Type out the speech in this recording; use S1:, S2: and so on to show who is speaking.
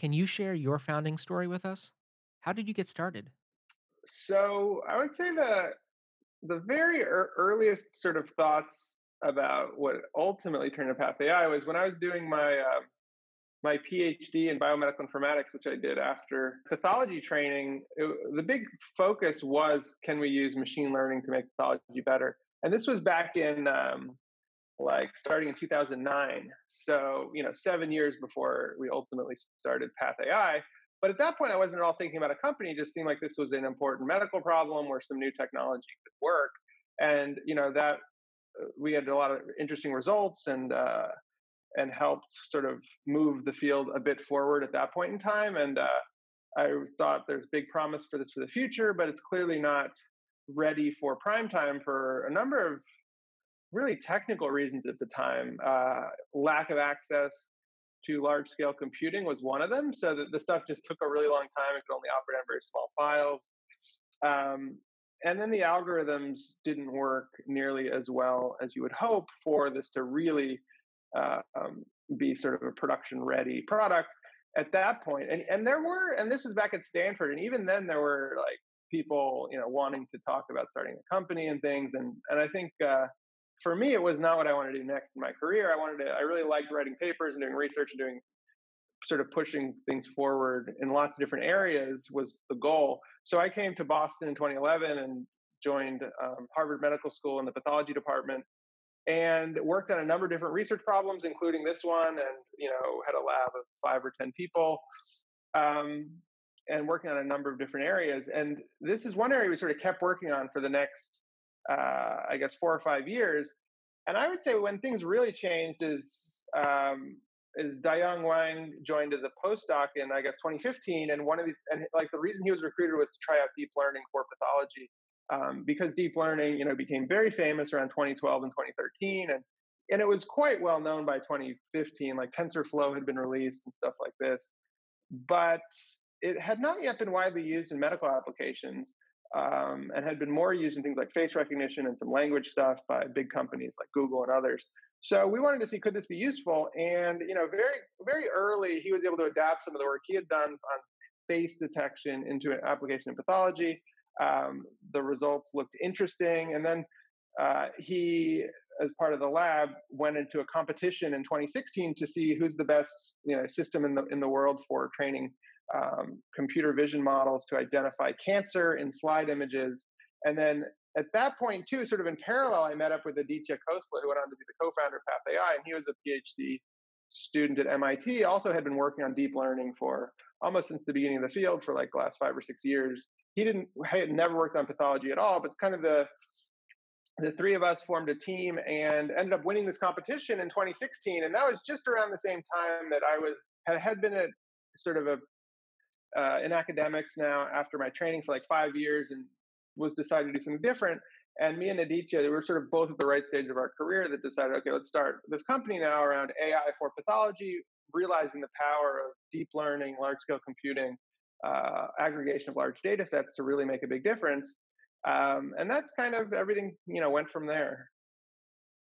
S1: Can you share your founding story with us? How did you get started?
S2: So I would say the the very ear earliest sort of thoughts about what ultimately turned to Path AI was when I was doing my uh, my PhD in biomedical informatics, which I did after pathology training. It, the big focus was can we use machine learning to make pathology better? And this was back in um, like starting in 2009. So you know, seven years before we ultimately started Path AI. But at that point, I wasn't at all thinking about a company. It just seemed like this was an important medical problem where some new technology could work. And you know that uh, we had a lot of interesting results and uh, and helped sort of move the field a bit forward at that point in time. And uh, I thought there's big promise for this for the future, but it's clearly not ready for prime time for a number of really technical reasons at the time. Uh, lack of access to large scale computing was one of them. So that the stuff just took a really long time. It could only operate on very small files. Um, and then the algorithms didn't work nearly as well as you would hope for this to really uh, um, be sort of a production ready product at that point. And and there were, and this is back at Stanford, and even then there were like people, you know, wanting to talk about starting a company and things. And and I think uh, for me, it was not what I wanted to do next in my career. I wanted to, I really liked writing papers and doing research and doing sort of pushing things forward in lots of different areas was the goal. So I came to Boston in 2011 and joined um, Harvard Medical School in the pathology department and worked on a number of different research problems, including this one, and you know had a lab of five or ten people, um, and working on a number of different areas. And this is one area we sort of kept working on for the next uh, I guess, four or five years. And I would say when things really changed is um, is Dayong Wang joined as a postdoc in I guess 2015, and one of the and like the reason he was recruited was to try out deep learning for pathology um, because deep learning you know became very famous around 2012 and 2013, and and it was quite well known by 2015. Like TensorFlow had been released and stuff like this, but it had not yet been widely used in medical applications um, and had been more used in things like face recognition and some language stuff by big companies like Google and others. So we wanted to see could this be useful, and you know, very very early he was able to adapt some of the work he had done on face detection into an application in pathology. Um, the results looked interesting, and then uh, he, as part of the lab, went into a competition in 2016 to see who's the best you know system in the in the world for training um, computer vision models to identify cancer in slide images. And then at that point, too, sort of in parallel, I met up with Aditya Khosla, who went on to be the co-founder of Path AI, and he was a PhD student at MIT. Also had been working on deep learning for almost since the beginning of the field for like the last five or six years. He didn't had never worked on pathology at all, but it's kind of the the three of us formed a team and ended up winning this competition in 2016 and that was just around the same time that i was had, been at sort of a uh, in academics now after my training for like five years and was decided to do something different. And me and Aditya, we were sort of both at the right stage of our career that decided, okay, let's start this company now around AI for pathology, realizing the power of deep learning, large scale computing, uh, aggregation of large data sets to really make a big difference. Um, and that's kind of everything, you know, went from there.